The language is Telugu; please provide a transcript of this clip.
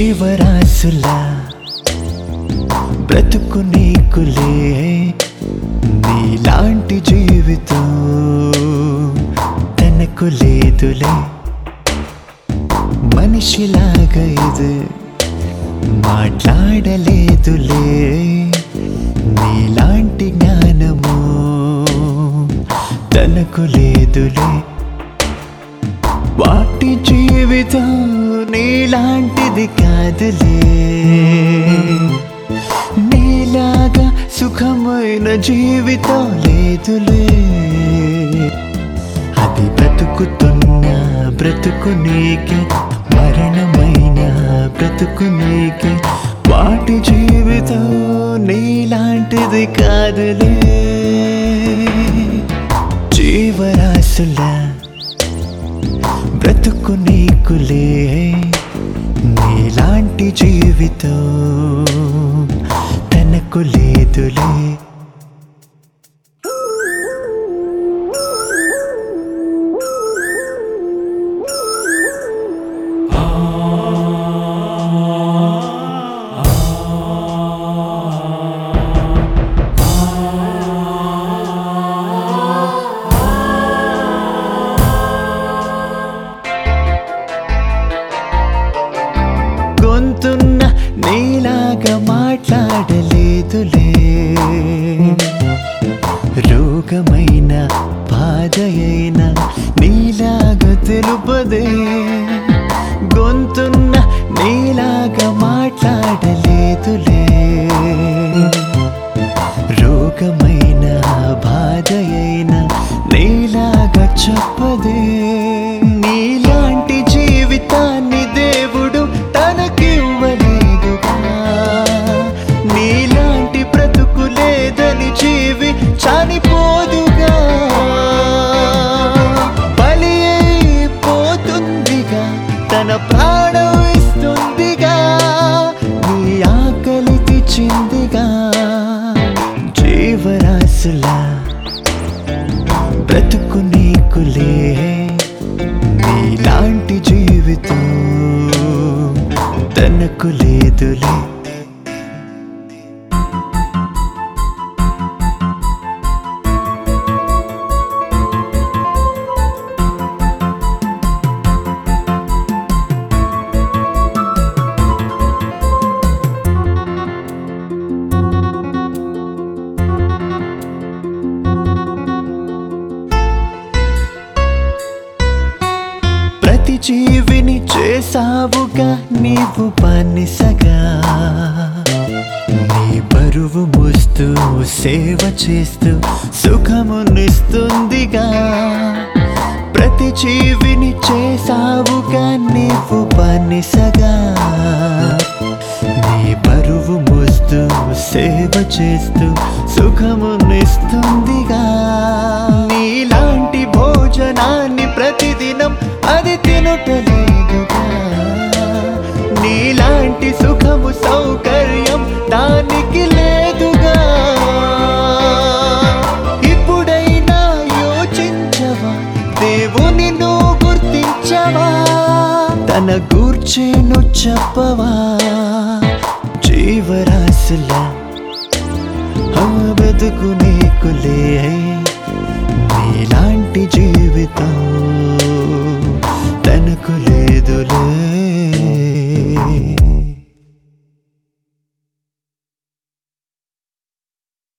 జీవరాశులా బ్రతుకు నీకులే నీలాంటి జీవితం తనకు లేదులే. మనిషిలాగా ఇది మాట్లాడలేదులే. నీలాంటి జ్ఞానము తనకు లేదులే. వాటి జీవితం నీలాంటిది కాదులే. నీలాగా సుఖమైన జీవితం లేదులే. అది బ్రతుకుతున్న బ్రతుకు నీకే మరణమైన బ్రతుకు నీకే. వాటి జీవితం నీలాంటిది కాదులే. జీవరాశులా బ్రతుకు నీకులే నీలాంటి జీవితం తనకు లేదులే. గొంతున్న నీలాగా మాట్లాడలేదులే. రోగమైన బాధయైన నీలాగా తెలుపదే. గొంతున్న నీలాగా మాట్లాడలేదులే. రోగమైన బాధయైన నీలాగా చెప్పదే. నీలాంటి జీవితాన్ని దేవుడు బ్రతుకు నీకులే నీలాంటి జీవితం తనకు లేదులే. జీవిని చేసావుగా నీవు పనిసగా. నీ బరువు మోస్తూ సేవ చేస్తూ సుఖమునిస్తుందిగా. ప్రతి జీవిని చేసావుగా నీవు పనిసగా. నీ బరువు మోస్తూ సేవ చేస్తూ సుఖమునిస్తుందిగా. నీలాంటి భోజనాన్ని ప్రతి దినం అది తినుటలేదుగా. నీలాంటి సుఖము సౌకర్యం దానికి లేదుగా. ఇప్పుడైనా యోచించవా? దేవుని నువ్వు గుర్తించవా? తన గూర్చేను చెప్పవా? జీవరాశులా ఆ బతుకు నీకులే